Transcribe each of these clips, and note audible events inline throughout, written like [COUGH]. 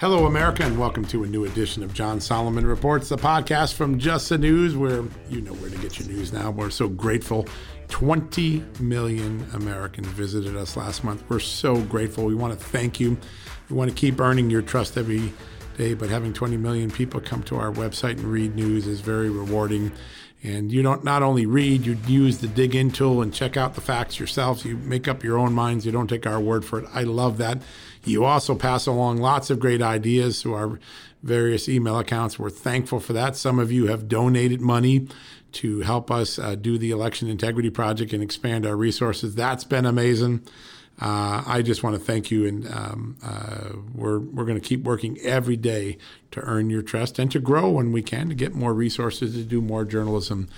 Hello, America, and welcome to a new edition of John Solomon Reports, the podcast from Just the News, where you know where to get your news now. We're so grateful. 20 million Americans visited us last month. We're so grateful. We want to thank you. We want to keep earning your trust every day, but having 20 million people come to our website and read news is very rewarding. And you don't not only read, you use the dig in tool and check out the facts yourselves. You make up your own minds. You don't take our word for it. I love that. You also pass along lots of great ideas to our various email accounts. We're thankful for that. Some of you have donated money to help us uh, do the Election Integrity Project and expand our resources. That's been amazing. Uh, I just want to thank you, and um, uh, we're we're going to keep working every day to earn your trust and to grow when we can to get more resources to do more journalism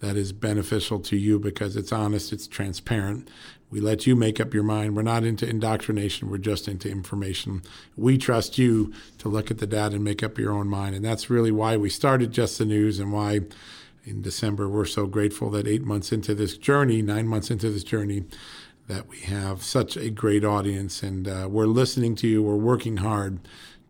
that is beneficial to you because it's honest, it's transparent. We let you make up your mind. We're not into indoctrination. We're just into information. We trust you to look at the data and make up your own mind, and that's really why we started Just the News and why. In December, we're so grateful that eight months into this journey, nine months into this journey, that we have such a great audience and uh, we're listening to you. We're working hard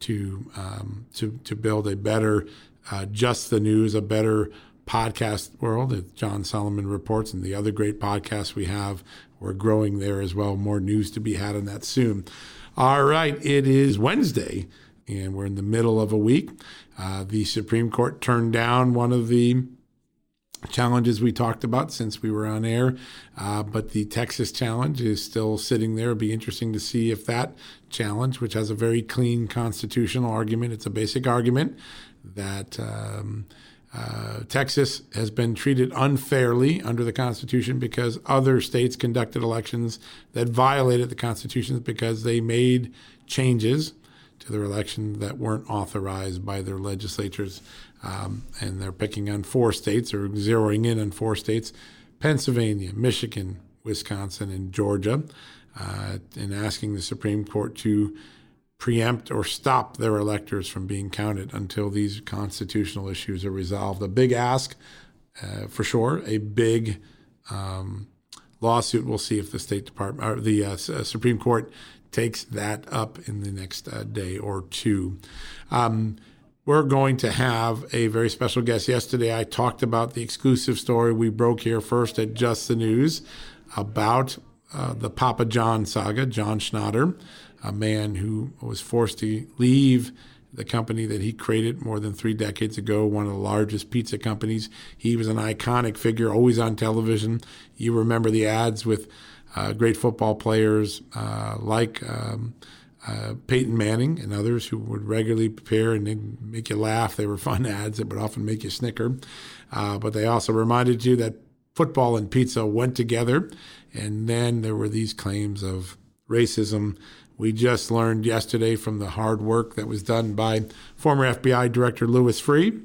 to um, to to build a better, uh, just the news, a better podcast world. John Solomon reports and the other great podcasts we have, we're growing there as well. More news to be had on that soon. All right, it is Wednesday, and we're in the middle of a week. Uh, the Supreme Court turned down one of the challenges we talked about since we were on air. Uh, but the Texas challenge is still sitting there. It'll be interesting to see if that challenge, which has a very clean constitutional argument, it's a basic argument that. Um, uh, Texas has been treated unfairly under the Constitution because other states conducted elections that violated the Constitution because they made changes to their election that weren't authorized by their legislatures. Um, and they're picking on four states or zeroing in on four states Pennsylvania, Michigan, Wisconsin, and Georgia, uh, and asking the Supreme Court to preempt or stop their electors from being counted until these constitutional issues are resolved. A big ask, uh, for sure, a big um, lawsuit. We'll see if the State Department or the uh, uh Supreme Court takes that up in the next uh, day or two. Um, we're going to have a very special guest. Yesterday, I talked about the exclusive story we broke here first at Just the News about uh, the Papa John saga, John Schnatter, a man who was forced to leave the company that he created more than three decades ago, one of the largest pizza companies. He was an iconic figure, always on television. You remember the ads with uh, great football players uh, like um, uh, Peyton Manning and others who would regularly prepare and make you laugh. They were fun [LAUGHS] ads that would often make you snicker. Uh, but they also reminded you that football and pizza went together. And then there were these claims of racism. We just learned yesterday from the hard work that was done by former FBI Director Louis Freeh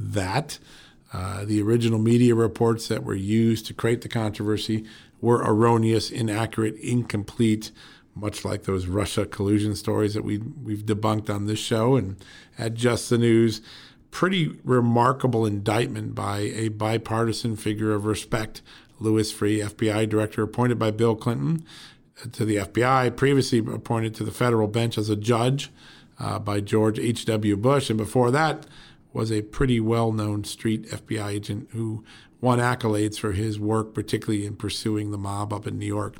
that uh, the original media reports that were used to create the controversy were erroneous, inaccurate, incomplete, much like those Russia collusion stories that we we've debunked on this show and at Just the News. Pretty remarkable indictment by a bipartisan figure of respect, Louis Freeh, FBI director appointed by Bill Clinton to the FBI, previously appointed to the federal bench as a judge uh, by George H.W. Bush, and before that was a pretty well-known street FBI agent who won accolades for his work, particularly in pursuing the mob up in New York.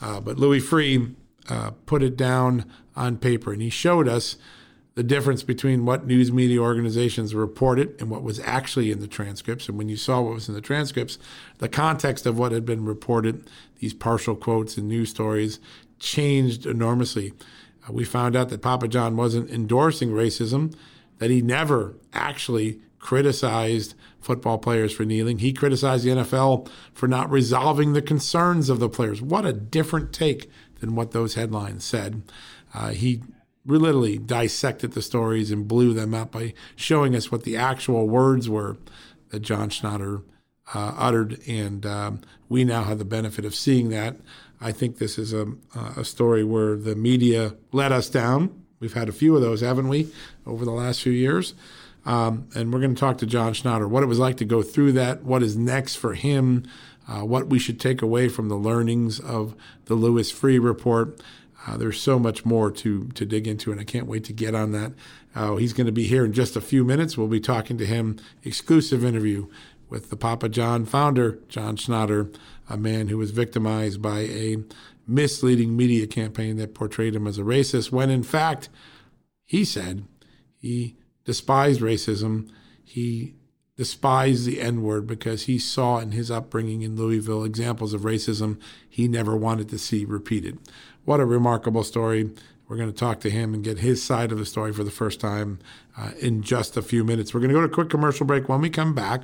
Uh, but Louis Freeh uh, put it down on paper, and he showed us the difference between what news media organizations reported and what was actually in the transcripts. And when you saw what was in the transcripts, the context of what had been reported, these partial quotes and news stories, changed enormously. Uh, we found out that Papa John wasn't endorsing racism, that he never actually criticized football players for kneeling. He criticized the NFL for not resolving the concerns of the players. What a different take than what those headlines said. Uh, he literally dissected the stories and blew them up by showing us what the actual words were that John Schnatter uh, uttered, and um, we now have the benefit of seeing that. I think this is a, a story where the media let us down. We've had a few of those, haven't we, over the last few years? Um, and we're going to talk to John Schnatter, what it was like to go through that, what is next for him, uh, what we should take away from the learnings of the Louis Freeh report. Uh, there's so much more to to dig into, and I can't wait to get on that. Uh, he's going to be here in just a few minutes. We'll be talking to him, exclusive interview with the Papa John founder, John Schnatter, a man who was victimized by a misleading media campaign that portrayed him as a racist, when in fact, he said he despised racism. He despised the N word because he saw in his upbringing in Louisville examples of racism he never wanted to see repeated. What a remarkable story. We're going to talk to him and get his side of the story for the first time uh, in just a few minutes. We're going to go to a quick commercial break. When we come back,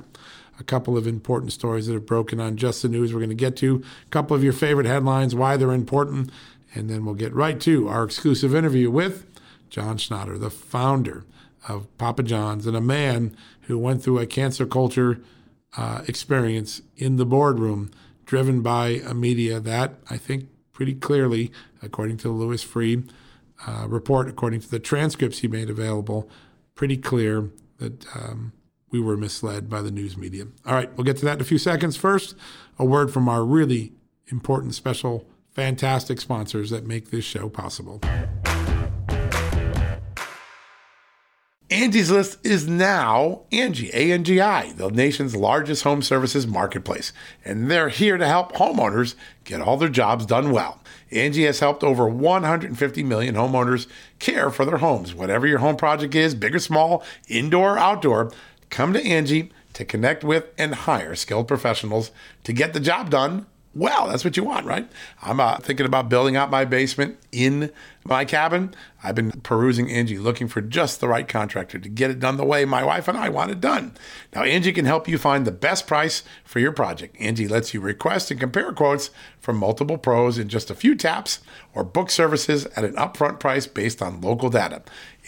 a couple of important stories that have broken on Just the News. We're going to get to a couple of your favorite headlines, why they're important, and then we'll get right to our exclusive interview with John Schnatter, the founder of Papa John's and a man who went through a cancer culture uh, experience in the boardroom driven by a media that I think pretty clearly, according to the Louis Freeh uh, report, according to the transcripts he made available, pretty clear that um, we were misled by the news media. All right, we'll get to that in a few seconds. First, a word from our really important, special, fantastic sponsors that make this show possible. Angie's List is now Angie, A-N-G-I, the nation's largest home services marketplace. And they're here to help homeowners get all their jobs done well. Angie has helped over 150 million homeowners care for their homes. Whatever your home project is, big or small, indoor or outdoor, come to Angie to connect with and hire skilled professionals to get the job done well. That's what you want, right? I'm uh, thinking about building out my basement in my cabin. I've been perusing Angie looking for just the right contractor to get it done the way my wife and I want it done. Now, Angie can help you find the best price for your project. Angie lets you request and compare quotes from multiple pros in just a few taps or book services at an upfront price based on local data.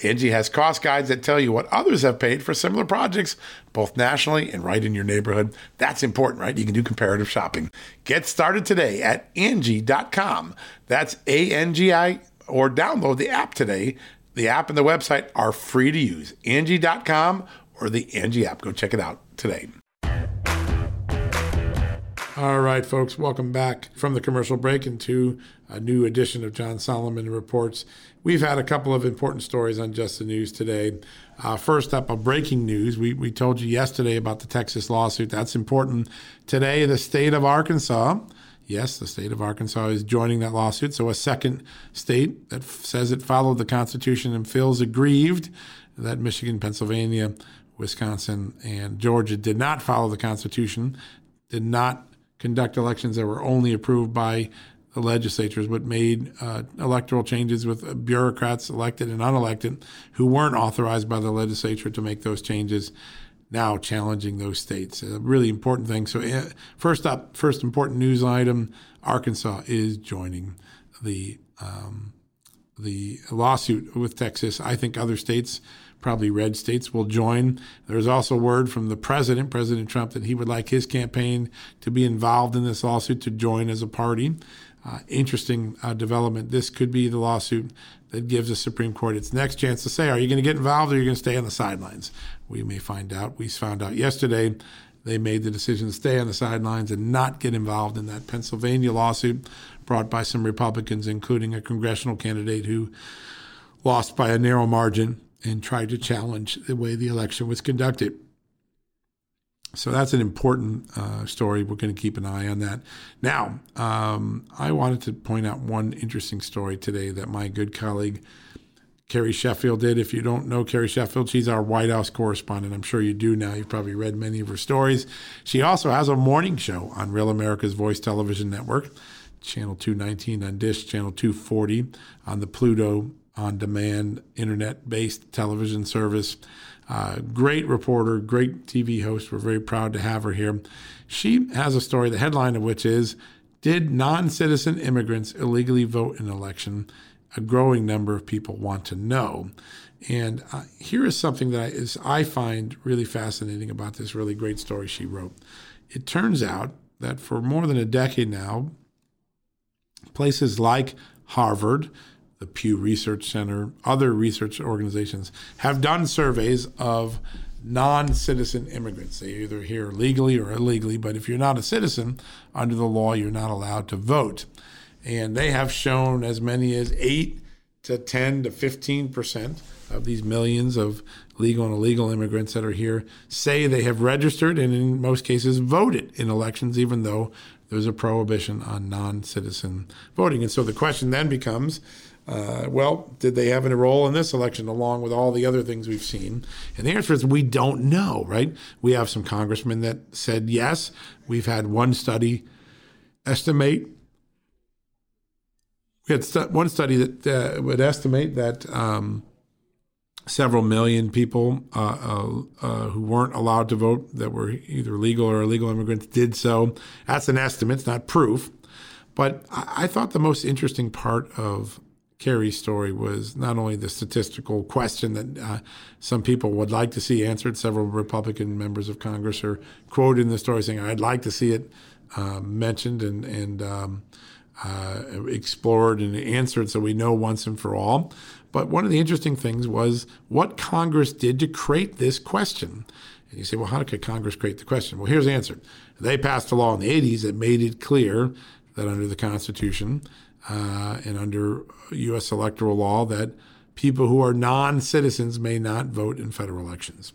Angie has cost guides that tell you what others have paid for similar projects, both nationally and right in your neighborhood. That's important, right? You can do comparative shopping. Get started today at Angie.com. That's A N G I, or download the app today. The app and the website are free to use. Angie.com or the Angie app. Go check it out today. All right, folks, welcome back from the commercial break into a new edition of John Solomon Reports. We've had a couple of important stories on Just the News today. Uh, first up, a breaking news. We, we told you yesterday about the Texas lawsuit. That's important. Today, the state of Arkansas, yes, the state of Arkansas is joining that lawsuit. So, a second state that f- says it followed the Constitution and feels aggrieved that Michigan, Pennsylvania, Wisconsin, and Georgia did not follow the Constitution, did not conduct elections that were only approved by the legislatures, but made uh, electoral changes with bureaucrats elected and unelected who weren't authorized by the legislature to make those changes. Now challenging those states, a really important thing. So, uh, first up, first important news item: Arkansas is joining the um, the lawsuit with Texas. I think other states probably red states will join. There's also word from the president, President Trump, that he would like his campaign to be involved in this lawsuit to join as a party. Uh, interesting uh, development. This could be the lawsuit that gives the Supreme Court its next chance to say, are you going to get involved or are you going to stay on the sidelines? We may find out. We found out yesterday they made the decision to stay on the sidelines and not get involved in that Pennsylvania lawsuit brought by some Republicans, including a congressional candidate who lost by a narrow margin and tried to challenge the way the election was conducted. So that's an important uh, story. We're going to keep an eye on that. Now, um, I wanted to point out one interesting story today that my good colleague Carrie Sheffield did. If you don't know Carrie Sheffield, she's our White House correspondent. I'm sure you do now. You've probably read many of her stories. She also has a morning show on Real America's Voice Television Network, Channel 219 on Dish, Channel 240 on the Pluto on demand internet based television service. Uh, great reporter, great TV host. We're very proud to have her here. She has a story, the headline of which is Did non citizen immigrants illegally vote in an election? A growing number of people want to know. And uh, here is something that I, is, I find really fascinating about this really great story she wrote. It turns out that for more than a decade now, places like Harvard, the Pew Research Center, other research organizations have done surveys of non citizen immigrants. They either here legally or illegally, but if you're not a citizen, under the law, you're not allowed to vote. and they have shown as many as 8 to 10 to 15 percent of these millions of legal and illegal immigrants that are here say they have registered and in most cases voted in elections, even though there's a prohibition on non citizen voting. And so the question then becomes uh, well, did they have a role in this election along with all the other things we've seen? And the answer is we don't know, right? We have some congressmen that said yes. We've had one study estimate. We had st- one study that uh, would estimate that um, several million people uh, uh, uh, who weren't allowed to vote, that were either legal or illegal immigrants, did so. That's an estimate, it's not proof. But I, I thought the most interesting part of Carrie's story was not only the statistical question that uh, some people would like to see answered. Several Republican members of Congress are quoted in the story saying, "I'd like to see it uh, mentioned and and um, uh, explored and answered, so we know once and for all." But one of the interesting things was what Congress did to create this question. And you say, well, how could Congress create the question? Well, here's the answer. They passed a law in the 80s that made it clear that under the Constitution uh, and under U.S. electoral law that people who are non citizens may not vote in federal elections.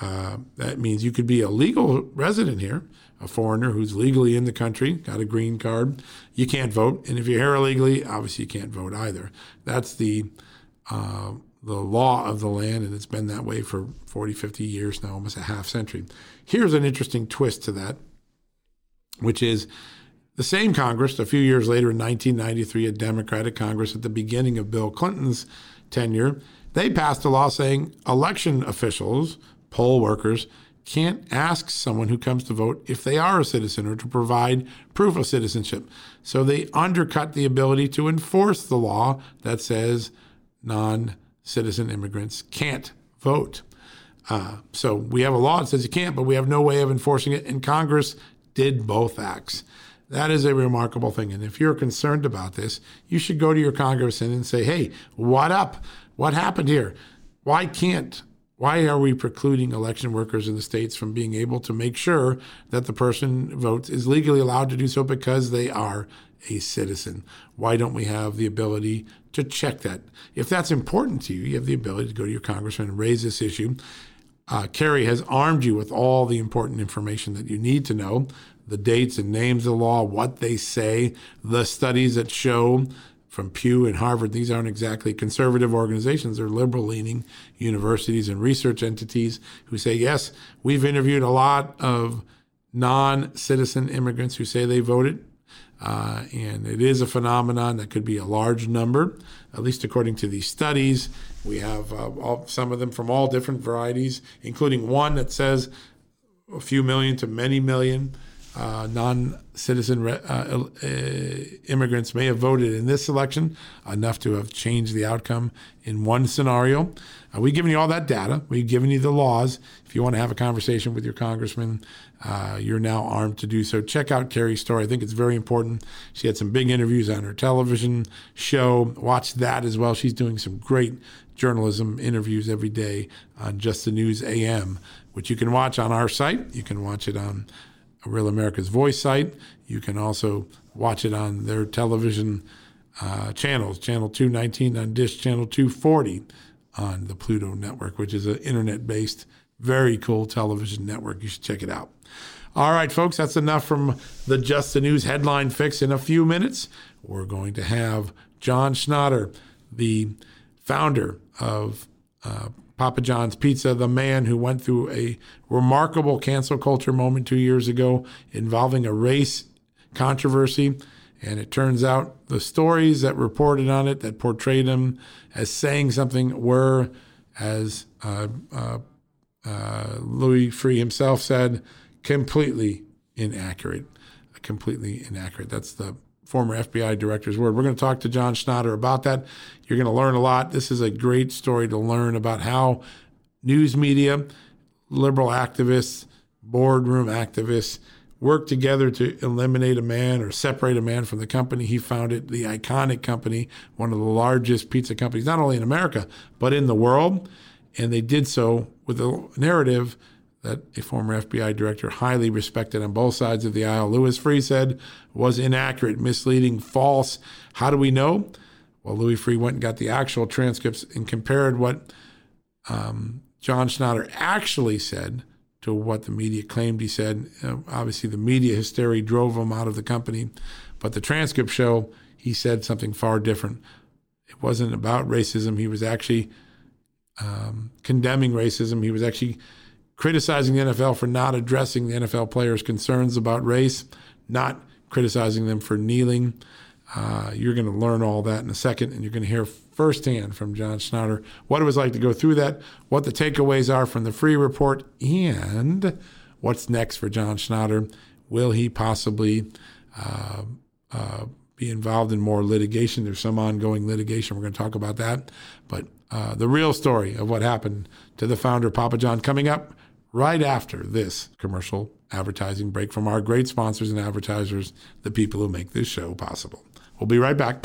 Uh, that means you could be a legal resident here, a foreigner who's legally in the country, got a green card. You can't vote. And if you're here illegally, obviously you can't vote either. That's the uh, the law of the land, and it's been that way for 40, 50 years now, almost a half century. Here's an interesting twist to that, which is the same Congress, a few years later in 1993, a Democratic Congress at the beginning of Bill Clinton's tenure, they passed a law saying election officials, poll workers, can't ask someone who comes to vote if they are a citizen or to provide proof of citizenship. So they undercut the ability to enforce the law that says non citizen immigrants can't vote. Uh, so we have a law that says you can't, but we have no way of enforcing it. And Congress did both acts. That is a remarkable thing. And if you're concerned about this, you should go to your congressman and say, hey, what up? What happened here? Why can't why are we precluding election workers in the states from being able to make sure that the person votes is legally allowed to do so because they are a citizen? Why don't we have the ability to check that? If that's important to you, you have the ability to go to your congressman and raise this issue. Uh, Carrie has armed you with all the important information that you need to know the dates and names of the law, what they say, the studies that show from Pew and Harvard, these aren't exactly conservative organizations. They're liberal leaning universities and research entities who say, yes, we've interviewed a lot of non citizen immigrants who say they voted. Uh, and it is a phenomenon that could be a large number, at least according to these studies. We have uh, all, some of them from all different varieties, including one that says a few million to many million uh, non-citizen re- uh, uh, immigrants may have voted in this election enough to have changed the outcome in one scenario. Uh, we've given you all that data. We've given you the laws. If you want to have a conversation with your congressman, uh, you're now armed to do so. Check out Carrie's story. I think it's very important. She had some big interviews on her television show. Watch that as well. She's doing some great journalism interviews every day on Just the News AM, which you can watch on our site. You can watch it on Real America's Voice site. You can also watch it on their television uh, channels, channel 219 on Dish, channel 240 on the Pluto network, which is an internet based, very cool television network. You should check it out. All right, folks, that's enough from the Just the News headline fix. In a few minutes, we're going to have John Schnatter, the founder of uh, Papa John's Pizza, the man who went through a remarkable cancel culture moment two years ago involving a race controversy. And it turns out the stories that reported on it that portrayed him as saying something were, as uh, uh, uh, Louis Freeh himself said, completely inaccurate. Completely inaccurate. That's the former FBI director's word. We're going to talk to John Schnatter about that. You're going to learn a lot. This is a great story to learn about how news media, liberal activists, boardroom activists work together to eliminate a man or separate a man from the company he founded, the iconic company, one of the largest pizza companies, not only in America, but in the world. And they did so with a narrative that a former FBI director, highly respected on both sides of the aisle, Louis Freeh said was inaccurate, misleading, false. How do we know? Well, Louis Freeh went and got the actual transcripts and compared what um, John Schnatter actually said to what the media claimed he said. Uh, obviously, the media hysteria drove him out of the company, but the transcripts show he said something far different. It wasn't about racism. He was actually um, condemning racism. He was actually criticizing the NFL for not addressing the NFL players' concerns about race, not criticizing them for kneeling. Uh, you're going to learn all that in a second, and you're going to hear firsthand from John Schnatter what it was like to go through that, what the takeaways are from the Freeh report, and what's next for John Schnatter. Will he possibly uh, uh, be involved in more litigation? There's some ongoing litigation. We're going to talk about that. But uh, the real story of what happened to the founder, Papa John, coming up right after this commercial advertising break from our great sponsors and advertisers, the people who make this show possible. We'll be right back.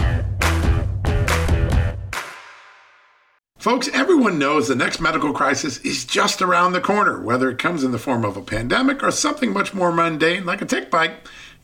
Folks, everyone knows the next medical crisis is just around the corner, whether it comes in the form of a pandemic or something much more mundane like a tick bite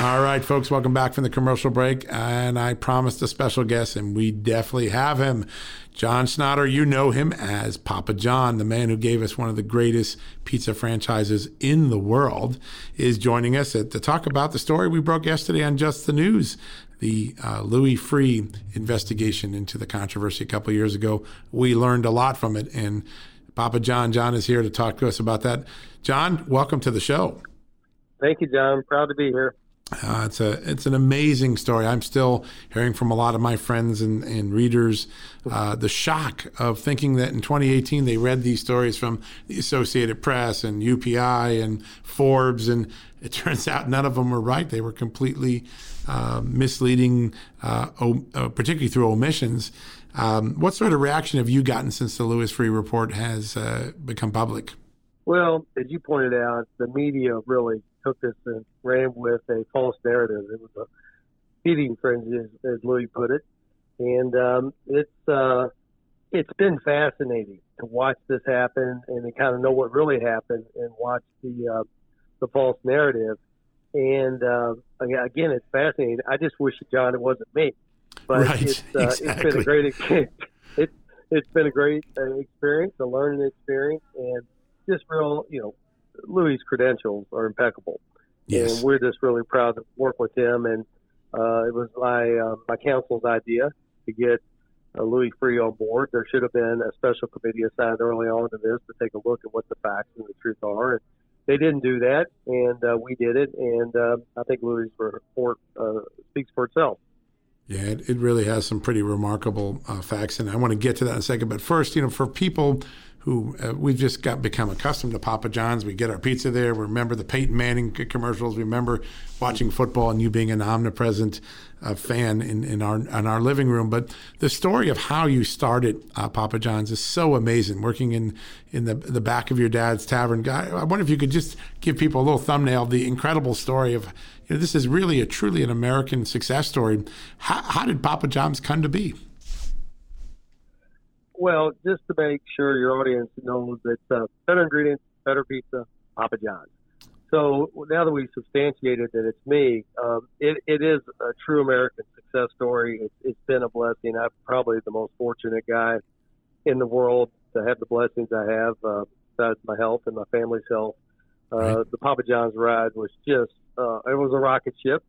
All right, folks, welcome back from the commercial break. And I promised a special guest, and we definitely have him. John Schnatter, you know him as Papa John, the man who gave us one of the greatest pizza franchises in the world, is joining us to talk about the story we broke yesterday on Just the News the uh, Louis Freeh investigation into the controversy a couple years ago. We learned a lot from it, and Papa John, John is here to talk to us about that. John, welcome to the show. Thank you, John. Proud to be here. Uh, it's a it's an amazing story. I'm still hearing from a lot of my friends and, and readers uh, the shock of thinking that in 2018 they read these stories from the Associated Press and UPI and Forbes, and it [LAUGHS] turns out none of them were right. They were completely uh, misleading, uh, o- uh, particularly through omissions. Um, what sort of reaction have you gotten since the Louis Freeh report has uh, become public? Well, as you pointed out, the media really took this and ran with a false narrative. It was a feeding frenzy, as, as Louis put it, and um, it's uh, it's been fascinating to watch this happen and to kind of know what really happened and watch the uh, the false narrative. And uh, again, it's fascinating. I just wish, John, it wasn't me, but right, it's, uh, exactly. it's been a great experience. It's it's been a great experience, a learning experience, and just real, you know, Louis' credentials are impeccable. Yes. And we're just really proud to work with him. And uh, it was my uh, my counsel's idea to get uh, Louis Freeh on board. There should have been a special committee assigned early on to this to take a look at what the facts and the truth are. And they didn't do that, and uh, we did it. And uh, I think Louis' report uh, speaks for itself. Yeah, it, it really has some pretty remarkable uh, facts, and I want to get to that in a second. But first, you know, for people who uh, we've just got become accustomed to Papa John's. We get our pizza there. We remember the Peyton Manning commercials. We remember watching football and you being an omnipresent uh, fan in, in our in our living room. But the story of how you started uh, Papa John's is so amazing. Working in in the the back of your dad's tavern. guy. I wonder if you could just give people a little thumbnail of the incredible story of. You know, this is really a truly an American success story. How, how did Papa John's come to be? Well, just to make sure your audience knows that uh, better ingredients, better pizza, Papa John's. So now that we've substantiated that it's me, um, it, it is a true American success story. It's, it's been a blessing. I'm probably the most fortunate guy in the world to have the blessings I have, uh, besides my health and my family's health. Uh, right. The Papa John's ride was just, uh, it was a rocket ship.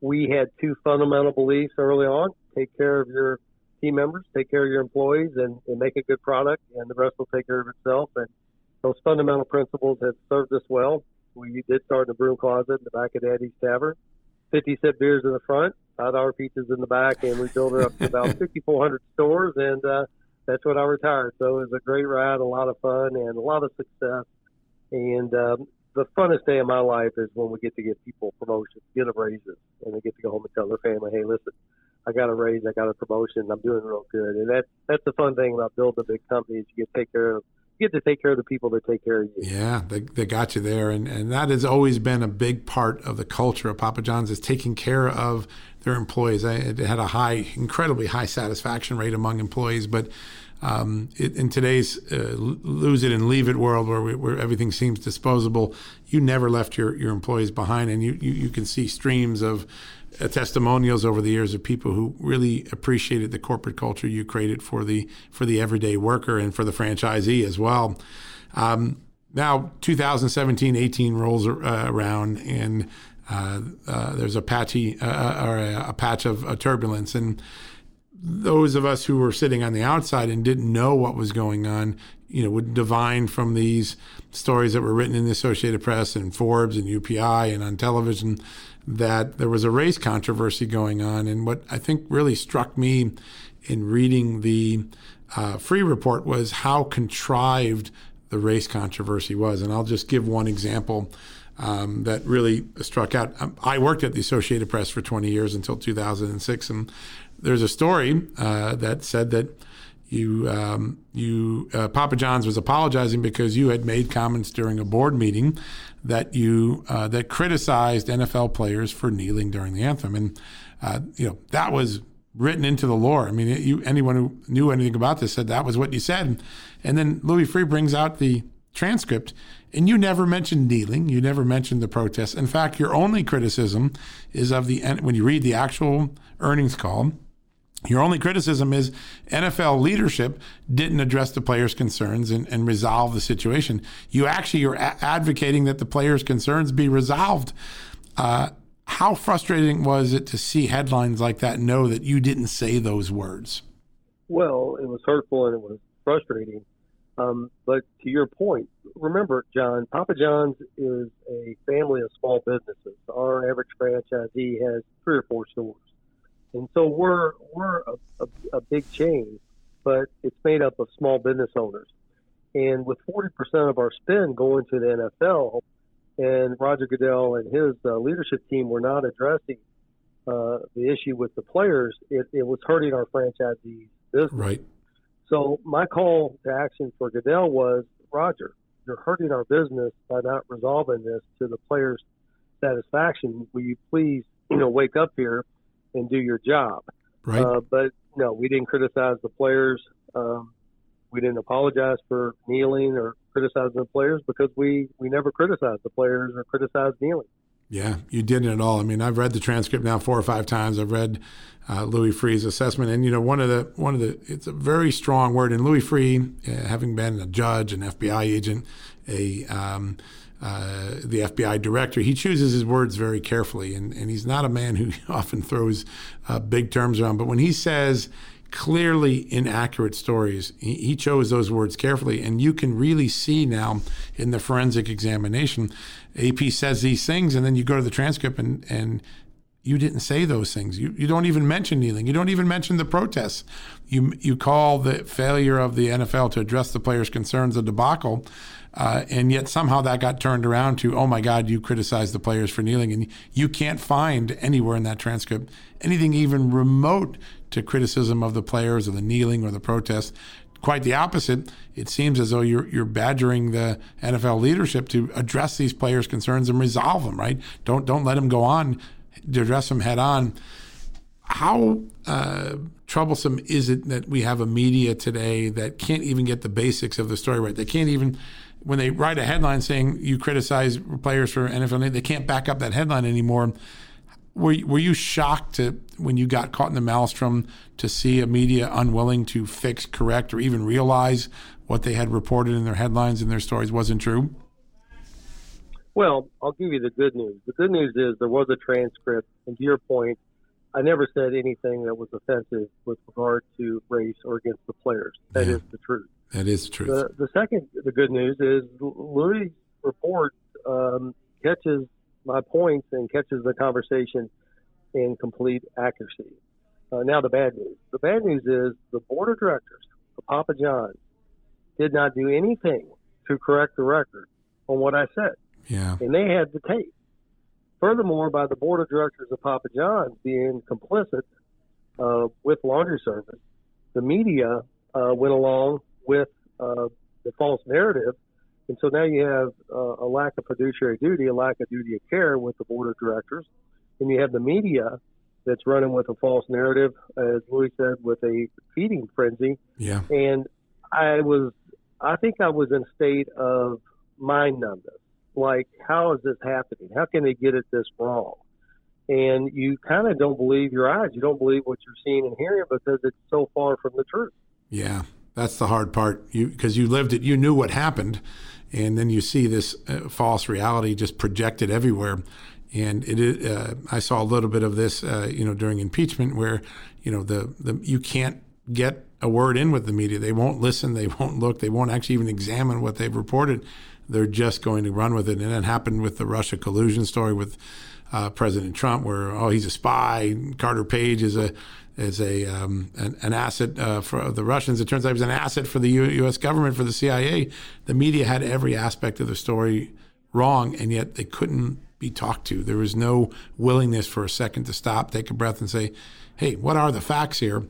We had two fundamental beliefs early on take care of your team members, take care of your employees, and, and make a good product, and the rest will take care of itself. And those fundamental principles have served us well. We did start in the broom closet in the back of Daddy's Tavern. 50 cent beers in the front, five dollar pizzas in the back, and we built it up to [LAUGHS] about 5,400 stores, and uh, that's when I retired. So it was a great ride, a lot of fun, and a lot of success. And um, the funnest day of my life is when we get to give people promotions, get them raises, and they get to go home and tell their family, "Hey, listen, I got a raise, I got a promotion, I'm doing real good." And that's that's the fun thing about building a big company is you get to take care of you get to take care of the people that take care of you. Yeah, they, they got you there, and and that has always been a big part of the culture of Papa John's is taking care of their employees. It had a high, incredibly high satisfaction rate among employees, but um, it, in today's uh, lose it and leave it world where, we, where everything seems disposable, you never left your, your employees behind. And you, you, you can see streams of testimonials over the years of people who really appreciated the corporate culture you created for the, for the everyday worker and for the franchisee as well. Um, now, 2017 18 rolls uh, around and uh, uh, there's a patchy uh, or a, a patch of turbulence. And those of us who were sitting on the outside and didn't know what was going on, you know, would divine from these stories that were written in the Associated Press and Forbes and UPI and on television that there was a race controversy going on. And what I think really struck me in reading the uh, Freeh report was how contrived the race controversy was. And I'll just give one example. Um, that really struck out. Um, I worked at the Associated Press for 20 years until 2006, and there's a story uh, that said that you um, you uh, Papa John's was apologizing because you had made comments during a board meeting that you uh, that criticized NFL players for kneeling during the anthem, and uh, you know that was written into the lore. I mean, you anyone who knew anything about this said that was what you said, and then Louis Freeh brings out the transcript, and you never mentioned kneeling. You never mentioned the protests. In fact, your only criticism is of the when you read the actual earnings call your only criticism is NFL leadership didn't address the players' concerns and, and resolve the situation. You actually are a- advocating that the players' concerns be resolved. Uh, how frustrating was it to see headlines like that know that you didn't say those words? Well, it was hurtful and it was frustrating. Um, but to your point, remember, John, Papa John's is a family of small businesses. Our average franchisee has three or four stores. And so we're we're a, a, a big chain, but it's made up of small business owners. And with 40% of our spend going to the NFL, and Roger Goodell and his uh, leadership team were not addressing uh, the issue with the players, it, it was hurting our franchisees' business. Right. So my call to action for Goodell was, Roger, you're hurting our business by not resolving this to the players' satisfaction. Will you please, you know, wake up here and do your job. Right. Uh, but no, we didn't criticize the players. Um, we didn't apologize for kneeling or criticizing the players because we we never criticized the players or criticized kneeling. Yeah, you didn't at all. I mean, I've read the transcript now four or five times. I've read uh, Louis Freeh's assessment, and you know, one of the one of the it's a very strong word. And Louis Freeh, uh, having been a judge, an FBI agent, a um, uh, the FBI director, he chooses his words very carefully, and, and he's not a man who [LAUGHS] often throws uh, big terms around. But when he says clearly inaccurate stories, he, he, chose those words carefully, and you can really see now in the forensic examination. AP says these things, and then you go to the transcript, and and you didn't say those things. You, you don't even mention kneeling. You don't even mention the protests. You you call the failure of the NFL to address the players' concerns a debacle. Uh, and yet somehow that got turned around to, oh my God, you criticized the players for kneeling. And you can't find anywhere in that transcript anything even remote to criticism of the players or the kneeling or the protest. Quite the opposite. It seems as though you're, you're badgering the NFL leadership to address these players' concerns and resolve them, right? Don't, don't let them go on, to address them head on. How uh, troublesome is it that we have a media today that can't even get the basics of the story right? They can't even when they write a headline saying you criticize players for NFL, they can't back up that headline anymore. Were, were you shocked to, when you got caught in the maelstrom to see a media unwilling to fix, correct, or even realize what they had reported in their headlines and their stories wasn't true? Well, I'll give you the good news. The good news is there was a transcript, and to your point, I never said anything that was offensive with regard to race or against the players. That yeah, is the truth. That is the truth. The, the second, the good news is Louis' report um, catches my points and catches the conversation in complete accuracy. Uh, now, the bad news. The bad news is the board of directors of Papa John's did not do anything to correct the record on what I said. Yeah. And they had the tape. Furthermore, by the board of directors of Papa John's being complicit uh, with laundry service, the media uh, went along with uh, the false narrative. And so now you have uh, a lack of fiduciary duty, a lack of duty of care with the board of directors. And you have the media that's running with a false narrative, as Louis said, with a feeding frenzy. Yeah. And I was, I think I was in a state of mind numbness. Like, how is this happening? How can they get it this wrong? And you kind of don't believe your eyes. You don't believe what you're seeing and hearing because it's so far from the truth. Yeah, that's the hard part. You because you lived it, you knew what happened, and then you see this uh, false reality just projected everywhere. And it, uh, I saw a little bit of this, uh, you know, during impeachment, where you know the, the you can't get a word in with the media. They won't listen. They [LAUGHS] won't look. They won't actually even examine what they've reported. They're just going to run with it. And it happened with the Russia collusion story with uh, President Trump, where oh he's a spy. Carter Page is a is a um, an, an, asset uh, for the Russians. It turns out he was an asset for the U- U.S. government for the CIA. The media had every aspect of the story wrong, and yet they couldn't be talked to. There was no willingness for a second to stop, take a breath, and say, "Hey, what are the facts here?"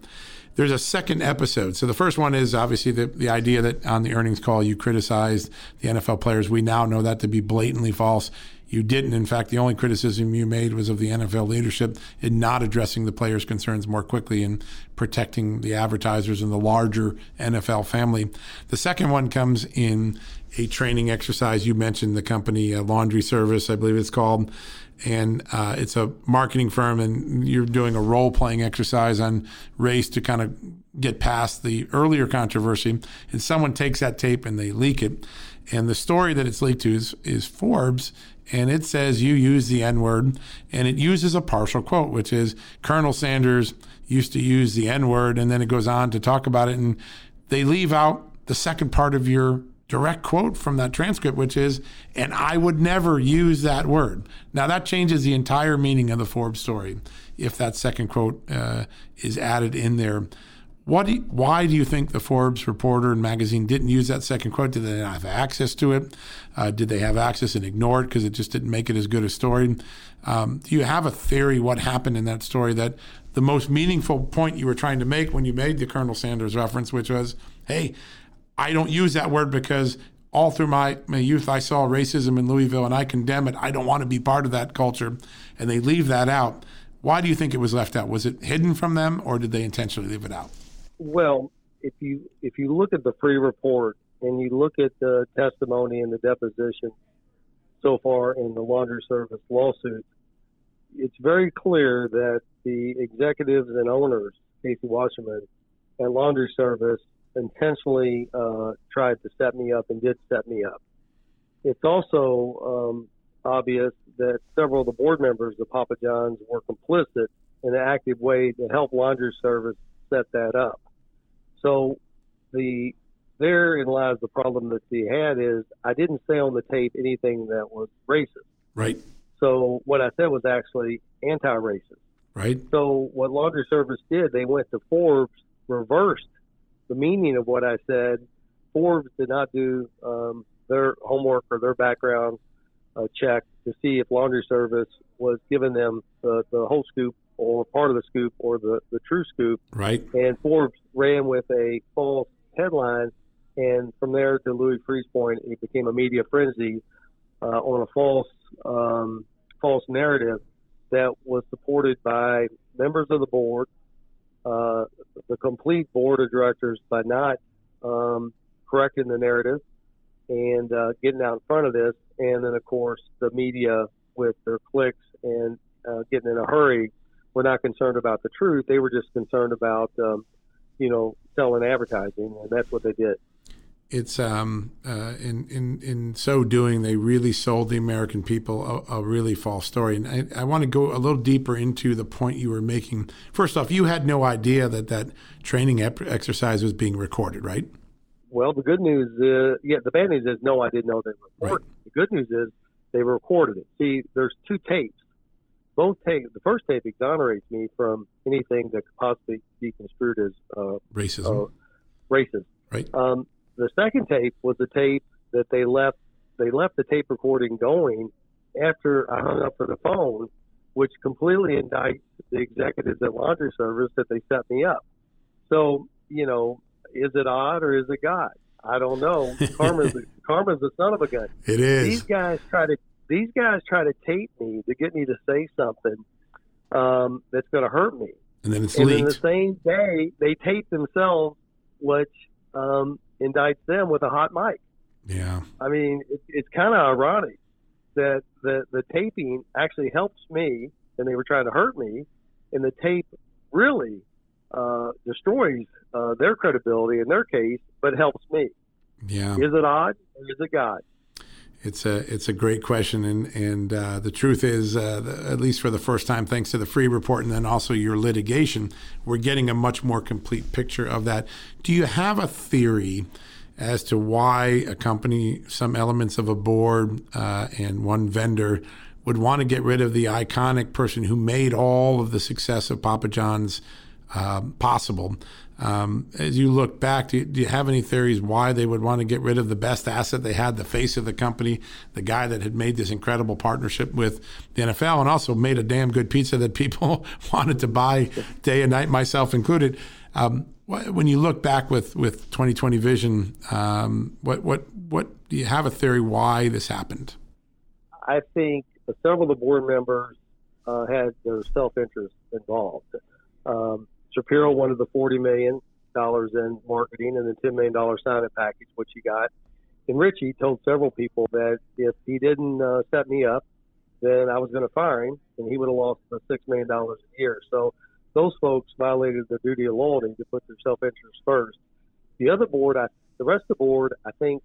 There's a second episode. So the first one is obviously the, the idea that on the earnings call you criticized the NFL players. We now know that to be blatantly false. You didn't. In fact, the only criticism you made was of the NFL leadership in not addressing the players' concerns more quickly and protecting the advertisers and the larger NFL family. The second one comes in a training exercise. You mentioned the company uh, Laundry Service, I believe it's called, and uh, it's a marketing firm, and you're doing a role playing exercise on race to kind of get past the earlier controversy. And someone takes that tape and they leak it. And the story that it's leaked to is, is Forbes and it says you use the N word, and it uses a partial quote, which is Colonel Sanders used to use the N word, and then it goes on to talk about it, and they leave out the second part of your direct quote from that transcript, which is, and I would never use that word. Now, that changes the entire meaning of the Forbes story if that second quote uh, is added in there. What? Do you, why do you think the Forbes reporter and magazine didn't use that second quote? Did they not have access to it? Uh, did they have access and ignore it because it just didn't make it as good a story? Um, do you have a theory what happened in that story that the most meaningful point you were trying to make when you made the Colonel Sanders reference, which was, hey, I don't use that word because all through my, my youth I saw racism in Louisville and I condemn it. I don't want to be part of that culture. And they leave that out. Why do you think it was left out? Was it hidden from them or did they intentionally leave it out? Well, if you if you look at the Freeh report and you look at the testimony and the deposition so far in the laundry service lawsuit, it's very clear that the executives and owners, Casey Wasserman and Laundry Service, intentionally uh, tried to set me up and did set me up. It's also um, obvious that several of the board members of Papa John's were complicit in an active way to help Laundry Service set that up. So the therein lies the problem that he had is I didn't say on the tape anything that was racist. Right. So what I said was actually anti-racist. Right. So what Laundry Service did, they went to Forbes, reversed the meaning of what I said. Forbes did not do um, their homework or their background uh, check to see if Laundry Service was giving them the, the whole scoop or part of the scoop or the, the true scoop. Right. And Forbes ran with a false headline. And from there to Louis Freeh's point, it became a media frenzy uh, on a false um, false narrative that was supported by members of the board, uh, the complete board of directors by not um, correcting the narrative, and uh, getting out in front of this, and then of course the media with their clicks and uh, getting in a hurry were not concerned about the truth. They were just concerned about, um, you know, selling advertising, and that's what they did it's um, uh, in in in so doing, they really sold the American people a, a really false story. And I, I want to go a little deeper into the point you were making. First off, you had no idea that that training ep- exercise was being recorded, right? Well, the good news, is, yeah, the bad news is no, I didn't know they were recorded. Right. The good news is they recorded it. See, there's two tapes. Both tapes. The first tape exonerates me from anything that could possibly be construed as uh, racism. Uh, racist. Right. Um, the second tape was a tape that they left. They left the tape recording going after I hung up for the phone, which completely indicts the executives at Laundry Service that they set me up. So, you know, is it odd or is it God? I don't know. [LAUGHS] Karma's the, karma's the son of a gun. It is. These guys try to these guys try to tape me to get me to say something um, that's going to hurt me. And then it's and leaked. The same day, they tape themselves, which um, indicts them with a hot mic. Yeah. I mean, it, it's kind of ironic that the the taping actually helps me, and they were trying to hurt me, and the tape really uh, destroys uh, their credibility in their case, but helps me. Yeah. Is it odd or is it God? It's a it's a great question, and and uh, the truth is, uh, the, at least for the first time, thanks to the Freeh report and then also your litigation, we're getting a much more complete picture of that. Do you have a theory as to why a company, some elements of a board, uh, and one vendor would want to get rid of the iconic person who made all of the success of Papa John's uh, possible? Um, as you look back, do you, do you, have any theories why they would want to get rid of the best asset they had, the face of the company, the guy that had made this incredible partnership with the NFL and also made a damn good pizza that people [LAUGHS] wanted to buy day and night, myself included? Um, when you look back with, with 2020 vision, um, what, what, what do you have a theory why this happened? I think several of the board members uh, had their self interest involved. Um, Shapiro wanted the forty million dollars in marketing and the ten million dollar signing package, which he got. And Ritchie told several people that if he didn't uh, set me up, then I was going to fire him, and he would have lost the six million dollars a year. So those folks violated their duty of loyalty to put their self interest first. The other board, I, the rest of the board, I think,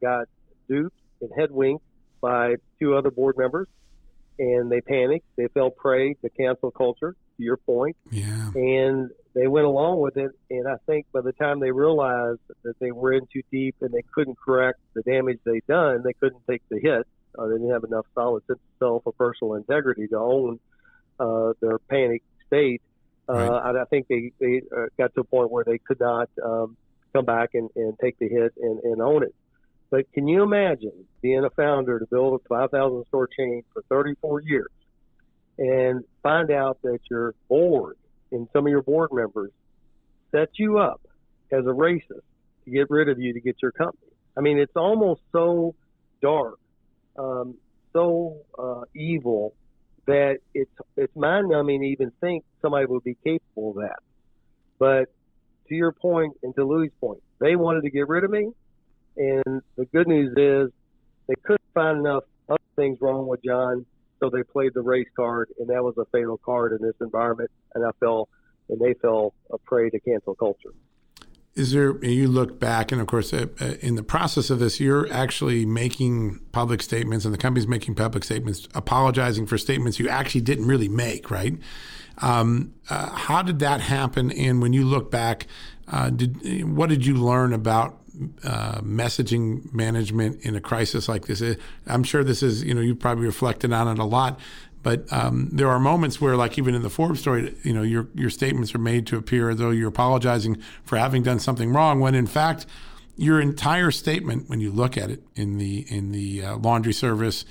got duped and headwinked by two other board members, and they panicked. They fell prey to cancel culture to your point. Yeah. And they went along with it. And I think by the time they realized that they were in too deep and they couldn't correct the damage they'd done, they couldn't take the hit. Uh, they didn't have enough solid sense of self or personal integrity to own uh, their panic state. Uh, right. And I think they, they uh, got to a point where they could not um, come back and, and take the hit and, and own it. But can you imagine being a founder to build a 5,000 store chain for 34 years and find out that your board and some of your board members set you up as a racist to get rid of you to get your company. I mean, it's almost so dark, um, so uh, evil that it's it's mind numbing to even think somebody would be capable of that. But to your point and to Louis' point, they wanted to get rid of me, and the good news is they couldn't find enough other things wrong with John so they played the race card, and that was a fatal card in this environment. And I fell, and they fell a prey to cancel culture. Is there? You look back, and of course, uh, uh, in the process of this, you're actually making public statements, and the company's making public statements, apologizing for statements you actually didn't really make, right? Um, uh, how did that happen? And when you look back, uh, did what did you learn about uh, messaging management in a crisis like this. I'm sure this is, you know, you probably reflected on it a lot, but um, there are moments where, like even in the Forbes story, you know, your your statements are made to appear as though you're apologizing for having done something wrong, when in fact, your entire statement, when you look at it in the in the uh, laundry service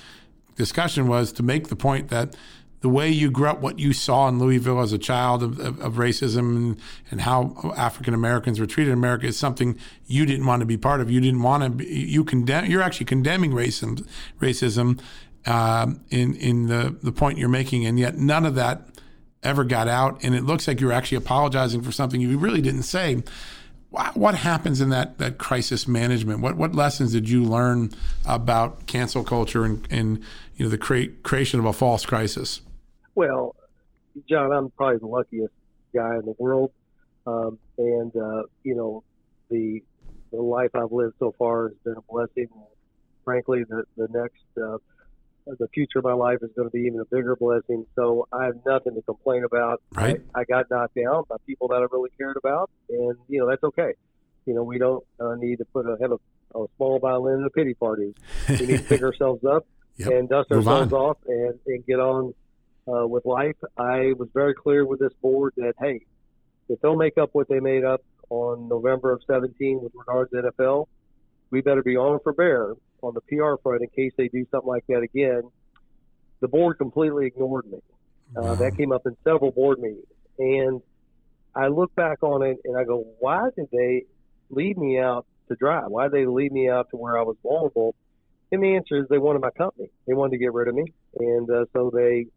discussion, was to make the point that the way you grew up, what you saw in Louisville as a child of, of, of racism and, and how African Americans were treated in America is something you didn't want to be part of. You didn't want to. Be, you condemn. You're actually condemning racism, racism uh, in in the the point you're making, and yet none of that ever got out. And it looks like you're actually apologizing for something you really didn't say. what happens in that, that crisis management? What what lessons did you learn about cancel culture and, and you know the cre- creation of a false crisis? Well, John, I'm probably the luckiest guy in the world, um, and uh, you know the the life I've lived so far has been a blessing. Frankly, the the next uh, the future of my life is going to be even a bigger blessing. So I have nothing to complain about. Right. I, I got knocked down by people that I really cared about, and you know that's okay. You know we don't uh, need to put a have a, a small violin in a pity party. We need to pick [LAUGHS] ourselves up yep. and dust Move ourselves on. off and, and get on uh, with life. I was very clear with this board that hey, if they'll make up what they made up on November of 17 with regards to NFL, we better be on for bear on the PR front in case they do something like that again. The board completely ignored me. Uh, wow. That came up in several board meetings, and I look back on it and I go, why did they leave me out to dry? Why did they leave me out to where I was vulnerable? And the answer is they wanted my company. They wanted to get rid of me, and uh, so they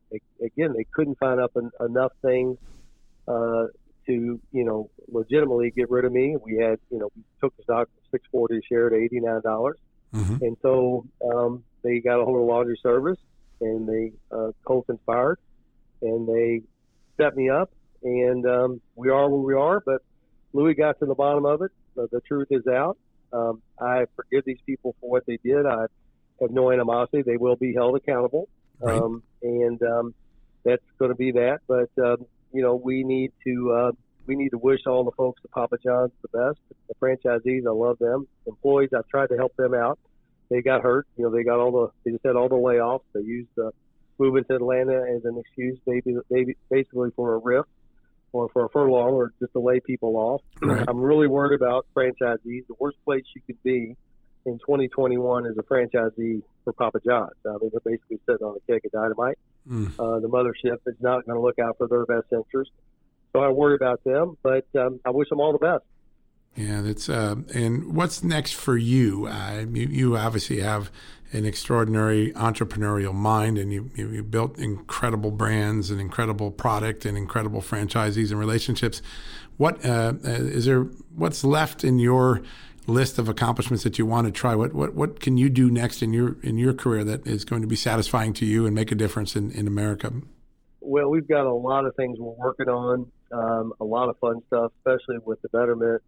again they couldn't find up en- enough things uh, to you know legitimately get rid of me. We had you know we took the stock from six forty a share to eighty nine dollars, mm-hmm. and so um, they got a hold of laundry service and they uh, cold conspired and they set me up and um, we are where we are. But Louis got to the bottom of it. Uh, the truth is out. Um, I forgive these people for what they did. I have no animosity. They will be held accountable, right. um, and um, that's going to be that. But um, you know, we need to uh, we need to wish all the folks at Papa John's the best. The franchisees, I love them. Employees, I've tried to help them out. They got hurt. You know, they got all the they just had all the layoffs. They used the moving to Atlanta as an excuse, maybe, maybe basically for a rift or for a furlong or just to lay people off. Right. I'm really worried about franchisees. The worst place you could be in 2021 as a franchisee for Papa John's. I mean, they're basically sitting on a keg of dynamite. Mm. Uh, the mothership is not going to look out for their best interest. So I worry about them, but um, I wish them all the best. Yeah, that's uh, and what's next for you? Uh, you? You obviously have an extraordinary entrepreneurial mind, and you, you, you built incredible brands and incredible product and incredible franchisees and relationships. What uh, uh is there? What's left in your list of accomplishments that you want to try? What what what can you do next in your in your career that is going to be satisfying to you and make a difference in, in America? Well, we've got a lot of things we're working on, um, a lot of fun stuff, especially with the betterment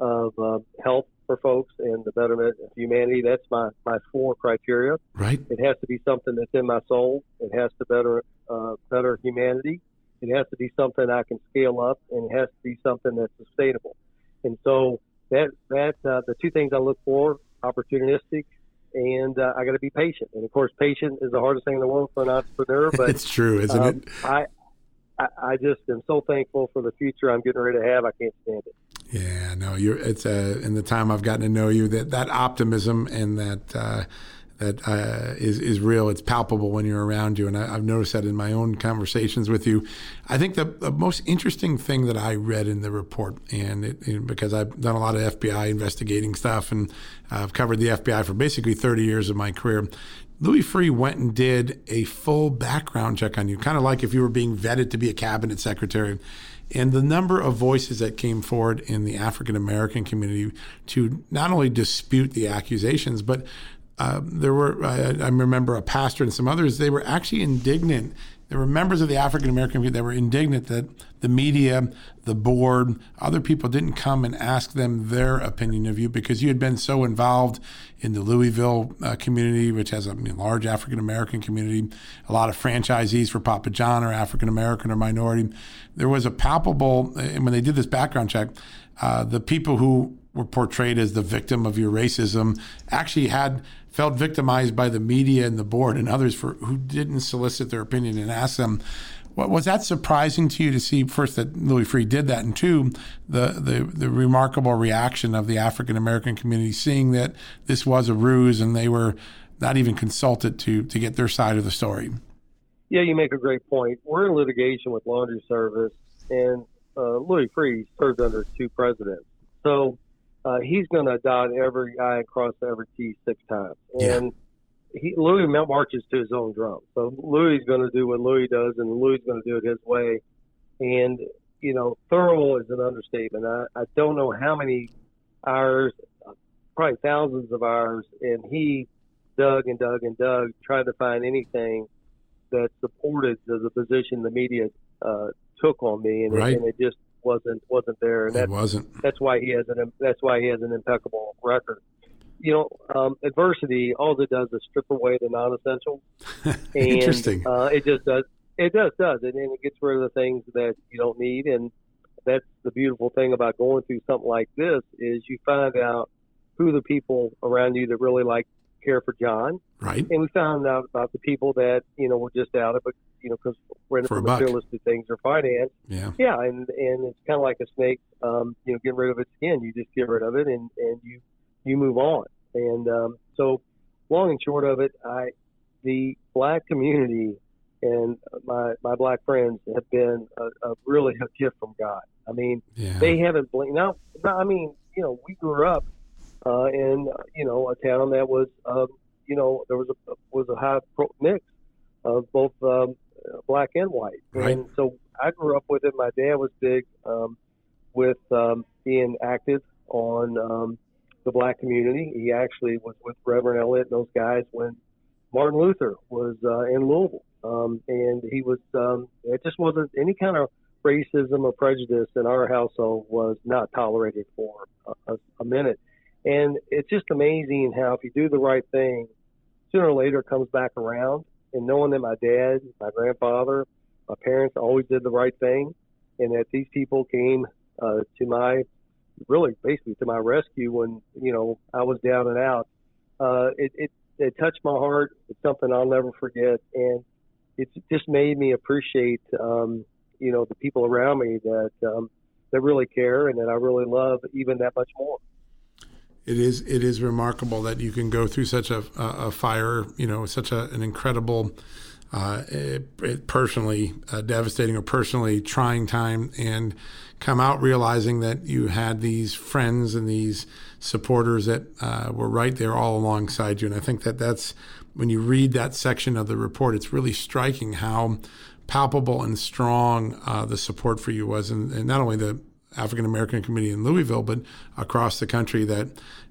of uh, health for folks and the betterment of humanity. That's my, my four criteria. Right. It has to be something that's in my soul. It has to better uh, better humanity. It has to be something I can scale up, and it has to be something that's sustainable. And so that that uh, the two things I look for: opportunistic and uh, I got to be patient. And of course, patient is the hardest thing in the world for an entrepreneur. But [LAUGHS] it's true, isn't um, it? I, I, I just am so thankful for the future I'm getting ready to have. I can't stand it. Yeah, no, you're. It's uh, in the time I've gotten to know you that that optimism and that uh, that uh, is is real. It's palpable when you're around you, and I, have noticed that in my own conversations with you. I think the, the most interesting thing that I read in the report, and it, because I've done a lot of FBI investigating stuff, and I've covered the FBI for basically 30 years of my career. Louis Freeh went and did a full background check on you, kind of like if you were being vetted to be a cabinet secretary and the number of voices that came forward in the African American community to not only dispute the accusations, but uh, there were, I, I, remember a pastor and some others, they were actually indignant. There were members of the African American community that were indignant that the media, the board, other people didn't come and ask them their opinion of you because you had been so involved in the Louisville uh, community, which has a large African American community. A lot of franchisees for Papa John are African American or minority. There was a palpable, and when they did this background check, uh, the people who were portrayed as the victim of your racism actually had felt victimized by the media and the board and others for who didn't solicit their opinion and ask them. What, was that surprising to you to see first that Louis Freeh did that, and two, the the, the remarkable reaction of the African American community seeing that this was a ruse and they were not even consulted to to get their side of the story? Yeah, you make a great point. We're in litigation with Laundry Service, and uh, Louis Freeh served under two presidents. So uh, he's going to dot every I and cross every T six times. And yeah. he, Louis marches to his own drum. So Louis is going to do what Louis does, and Louis is going to do it his way. And you know, thorough is an understatement. I, I don't know how many hours, probably thousands of hours, and he dug and dug and dug, tried to find anything that supported the, the position the media uh, took on me, and, right. and it just wasn't wasn't there. And it wasn't. That's why he has an that's why he has an impeccable record. You know, um, adversity all it does is strip away the non-essentials. [LAUGHS] Interesting. uh, it just does. It does does, and, and it gets rid of the things that you don't need. And that's the beautiful thing about going through something like this is you find out who the people around you that really like care for John. Right. And we found out about the people that you know were just out of it, you know, because we're in the materialistic things or finance. Yeah. Yeah, and and it's kind of like a snake. Um, you know, getting rid of its skin. You just get rid of it, and and you you move on. And um, so, long and short of it, I the black community and my my black friends have been a, a really a gift from God. I mean, Yeah. they haven't blinked. Now, now, I mean, you know, we grew up uh, in you know a town that was, um, you know, there was a was a high pro- mix of both um, black and white, Right. and so I grew up with it. My dad was big um, with um, being active on um, the black community. He actually was with Reverend Elliott and those guys when Martin Luther was uh, in Louisville, um, and he was. Um, it just wasn't any kind of racism or prejudice in our household was not tolerated for a, a, a minute. And it's just amazing how if you do the right thing, sooner or later it comes back around. And knowing that my dad, my grandfather, my parents always did the right thing, and that these people came uh, to my, really basically to my rescue when you know I was down and out. Uh, it, it it touched my heart. It's something I'll never forget, and it just made me appreciate, um, you know, the people around me that um, that really care and that I really love even that much more. It is it is remarkable that you can go through such a, a, a fire, you know, such a, an incredible, uh, it, it personally uh, devastating or personally trying time, and come out realizing that you had these friends and these supporters that uh, were right there all alongside you. And I think that that's when you read that section of the report, it's really striking how palpable and strong uh, the support for you was, and, and not only the African American community in Louisville, but across the country that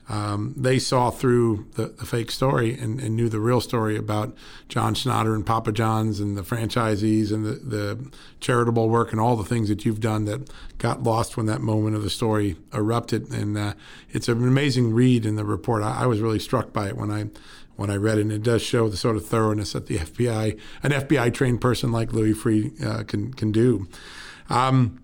um, they saw through the, the fake story and, and, knew the real story about John Schnatter and Papa John's and the franchisees and the, the, charitable work and all the things that you've done that got lost when that moment of the story erupted. And uh, it's an amazing read in the report. I, I was really struck by it when I when I read it. And it does show the sort of thoroughness that the FBI, an FBI trained person like Louis Freeh, uh, can can do. Um,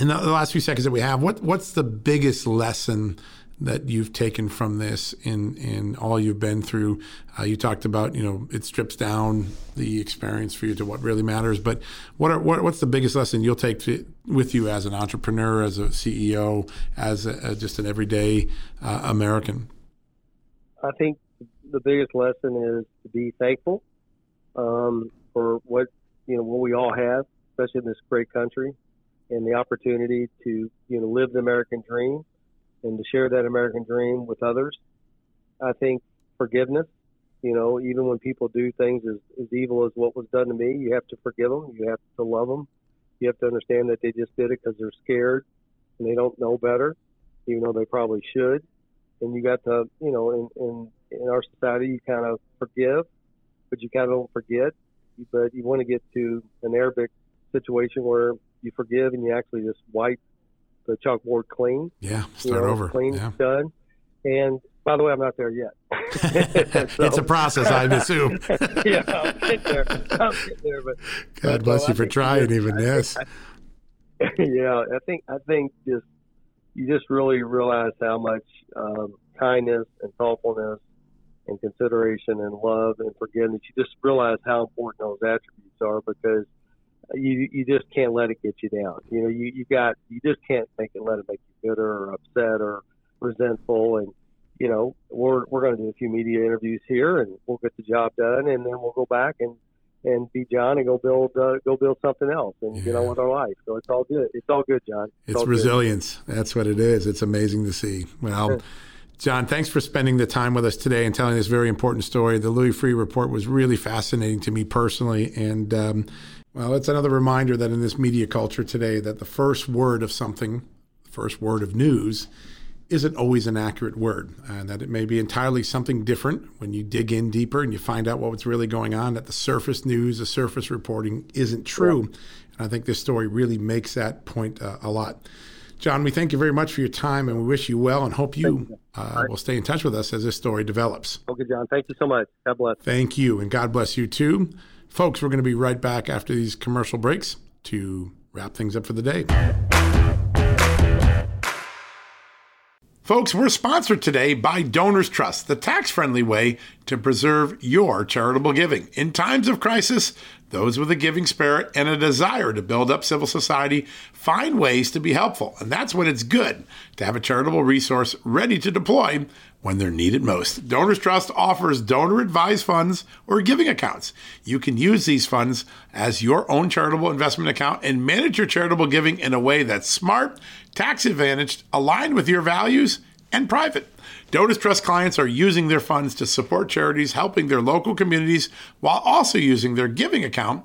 in the last few seconds that we have, what what's the biggest lesson that you've taken from this in in all you've been through? Uh, you talked about you know it strips down the experience for you to what really matters. But what are what, what's the biggest lesson you'll take to, with you as an entrepreneur, as a CEO, as a, just an everyday uh, American? I think the biggest lesson is to be thankful um, for what you know what we all have, especially in this great country, and the opportunity to you know live the American dream and to share that American dream with others. I think forgiveness. You know, even when people do things as, as evil as what was done to me, you have to forgive them. You have to love them. You have to understand that they just did it because they're scared and they don't know better, even though they probably should. And you got to, you know, in, in in our society, you kind of forgive, but you kind of don't forget. But you want to get to an Arabic situation where you forgive and you actually just wipe the chalkboard clean. Yeah, start you know, over. Clean, yeah. done. And by the way, I'm not there yet. [LAUGHS] [LAUGHS] so, it's a process, I'd assume. [LAUGHS] yeah, I'll get there. I'll get there. But God but, bless no, you I for trying even I- this. yeah, I think I think just you just really realize how much um, kindness and thoughtfulness and consideration and love and forgiveness. You just realize how important those attributes are because you you just can't let it get you down. You know, you you got you just can't make it let it make you bitter or upset or resentful. And you know, we're we're going to do a few media interviews here, and we'll get the job done, and then we'll go back and and be John and go build uh, go build something else and get on with our life. So it's all good. It's all good, John. It's good. resilience. That's what it is. It's amazing to see. Well, John, thanks for spending the time with us today and telling this very important story. The Louis Freeh report was really fascinating to me personally, and um, Well, it's another reminder that in this media culture today that the first word of something, the first word of news, isn't always an accurate word, and that it may be entirely something different when you dig in deeper and you find out what's really going on. That the surface news, the surface reporting isn't true, and I think this story really makes that point uh, a lot. John, we thank you very much for your time, and we wish you well, and hope you, you. Uh, right. will stay in touch with us as this story develops. Okay, John. Thank you so much. God bless. Thank you, and God bless you too, folks. We're going to be right back after these commercial breaks to wrap things up for the day. Folks, we're sponsored today by Donors Trust, the tax friendly way to preserve your charitable giving. In times of crisis, those with a giving spirit and a desire to build up civil society find ways to be helpful. And that's when it's good to have a charitable resource ready to deploy when they're needed most. Donors Trust offers donor advised funds or giving accounts. You can use these funds as your own charitable investment account and manage your charitable giving in a way that's smart, tax advantaged, aligned with your values, and private. Donors Trust clients are using their funds to support charities helping their local communities while also using their giving account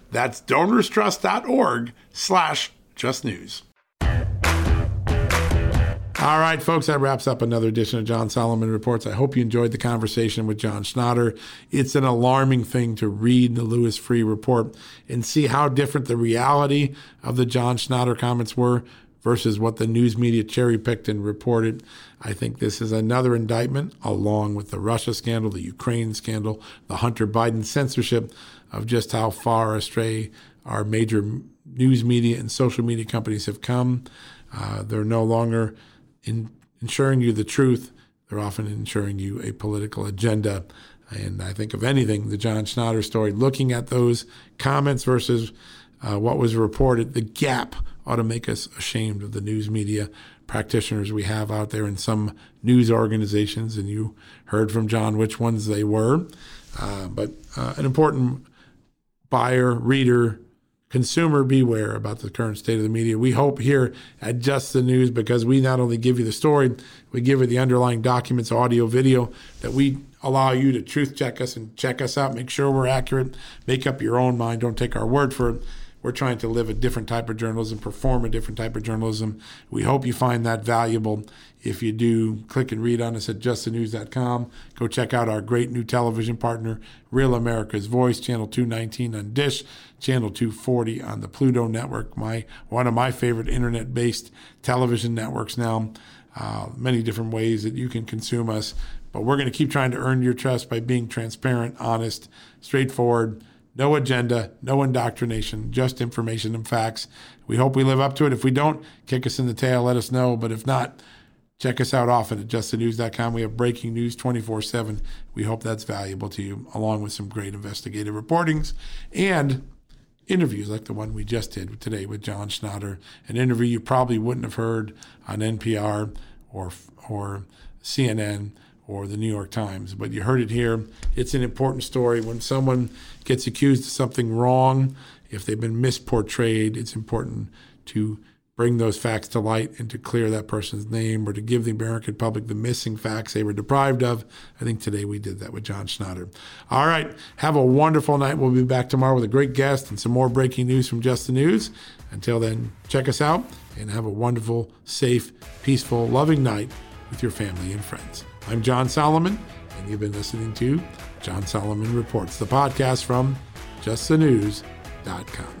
That's donorstrust.org slash justnews. All right, folks, that wraps up another edition of John Solomon Reports. I hope you enjoyed the conversation with John Schnatter. It's an alarming thing to read the Louis Freeh report and see how different the reality of the John Schnatter comments were versus what the news media cherry picked and reported. I think this is another indictment, along with the Russia scandal, the Ukraine scandal, the Hunter Biden censorship, of just how far astray our major news media and social media companies have come. Uh, they're no longer in ensuring you the truth, they're often ensuring you a political agenda. And I think, of anything, the John Schnatter story, looking at those comments versus uh, what was reported, the gap ought to make us ashamed of the news media practitioners we have out there in some news organizations. And you heard from John which ones they were. Uh, but uh, an important buyer, reader, consumer beware about the current state of the media. We hope here at Just the News, because we not only give you the story, we give you the underlying documents, audio, video, that we allow you to truth check us and check us out, make sure we're accurate, make up your own mind. Don't take our word for it. We're trying to live a different type of journalism, perform a different type of journalism. We hope you find that valuable. If you do, click and read on us at justthenews.com. Go check out our great new television partner, Real America's Voice, channel 219 on Dish, channel 240 on the Pluto Network, my one of my favorite internet-based television networks now. Uh, many different ways that you can consume us, but we're going to keep trying to earn your trust by being transparent, honest, straightforward no agenda, no indoctrination, just information and facts. We hope we live up to it. If we don't, kick us in the tail, let us know. But if not, check us out often at justthenews.com. We have breaking news 24 7. We hope that's valuable to you, along with some great investigative reportings and interviews like the one we just did today with John Schnatter, an interview you probably wouldn't have heard on NPR or, or CNN or the New York Times, but you heard it here. It's an important story. When someone gets accused of something wrong, if they've been misportrayed, it's important to bring those facts to light and to clear that person's name or to give the American public the missing facts they were deprived of. I think today we did that with John Schnatter. All right. Have a wonderful night. We'll be back tomorrow with a great guest and some more breaking news from Just the News. Until then, check us out and have a wonderful, safe, peaceful, loving night with your family and friends. I'm John Solomon, and you've been listening to John Solomon Reports, the podcast from justthenews.com.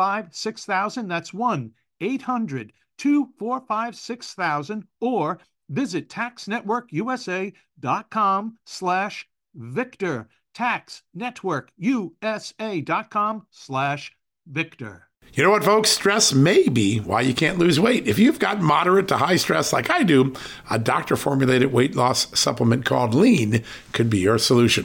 245 6000. That's 1 800 245 6000 or visit taxnetworkusa.com slash victor taxnetworkusa.com slash victor you know what, folks? Stress may be why you can't lose weight. If you've got moderate to high stress like I do, a doctor formulated weight loss supplement called Lean could be your solution.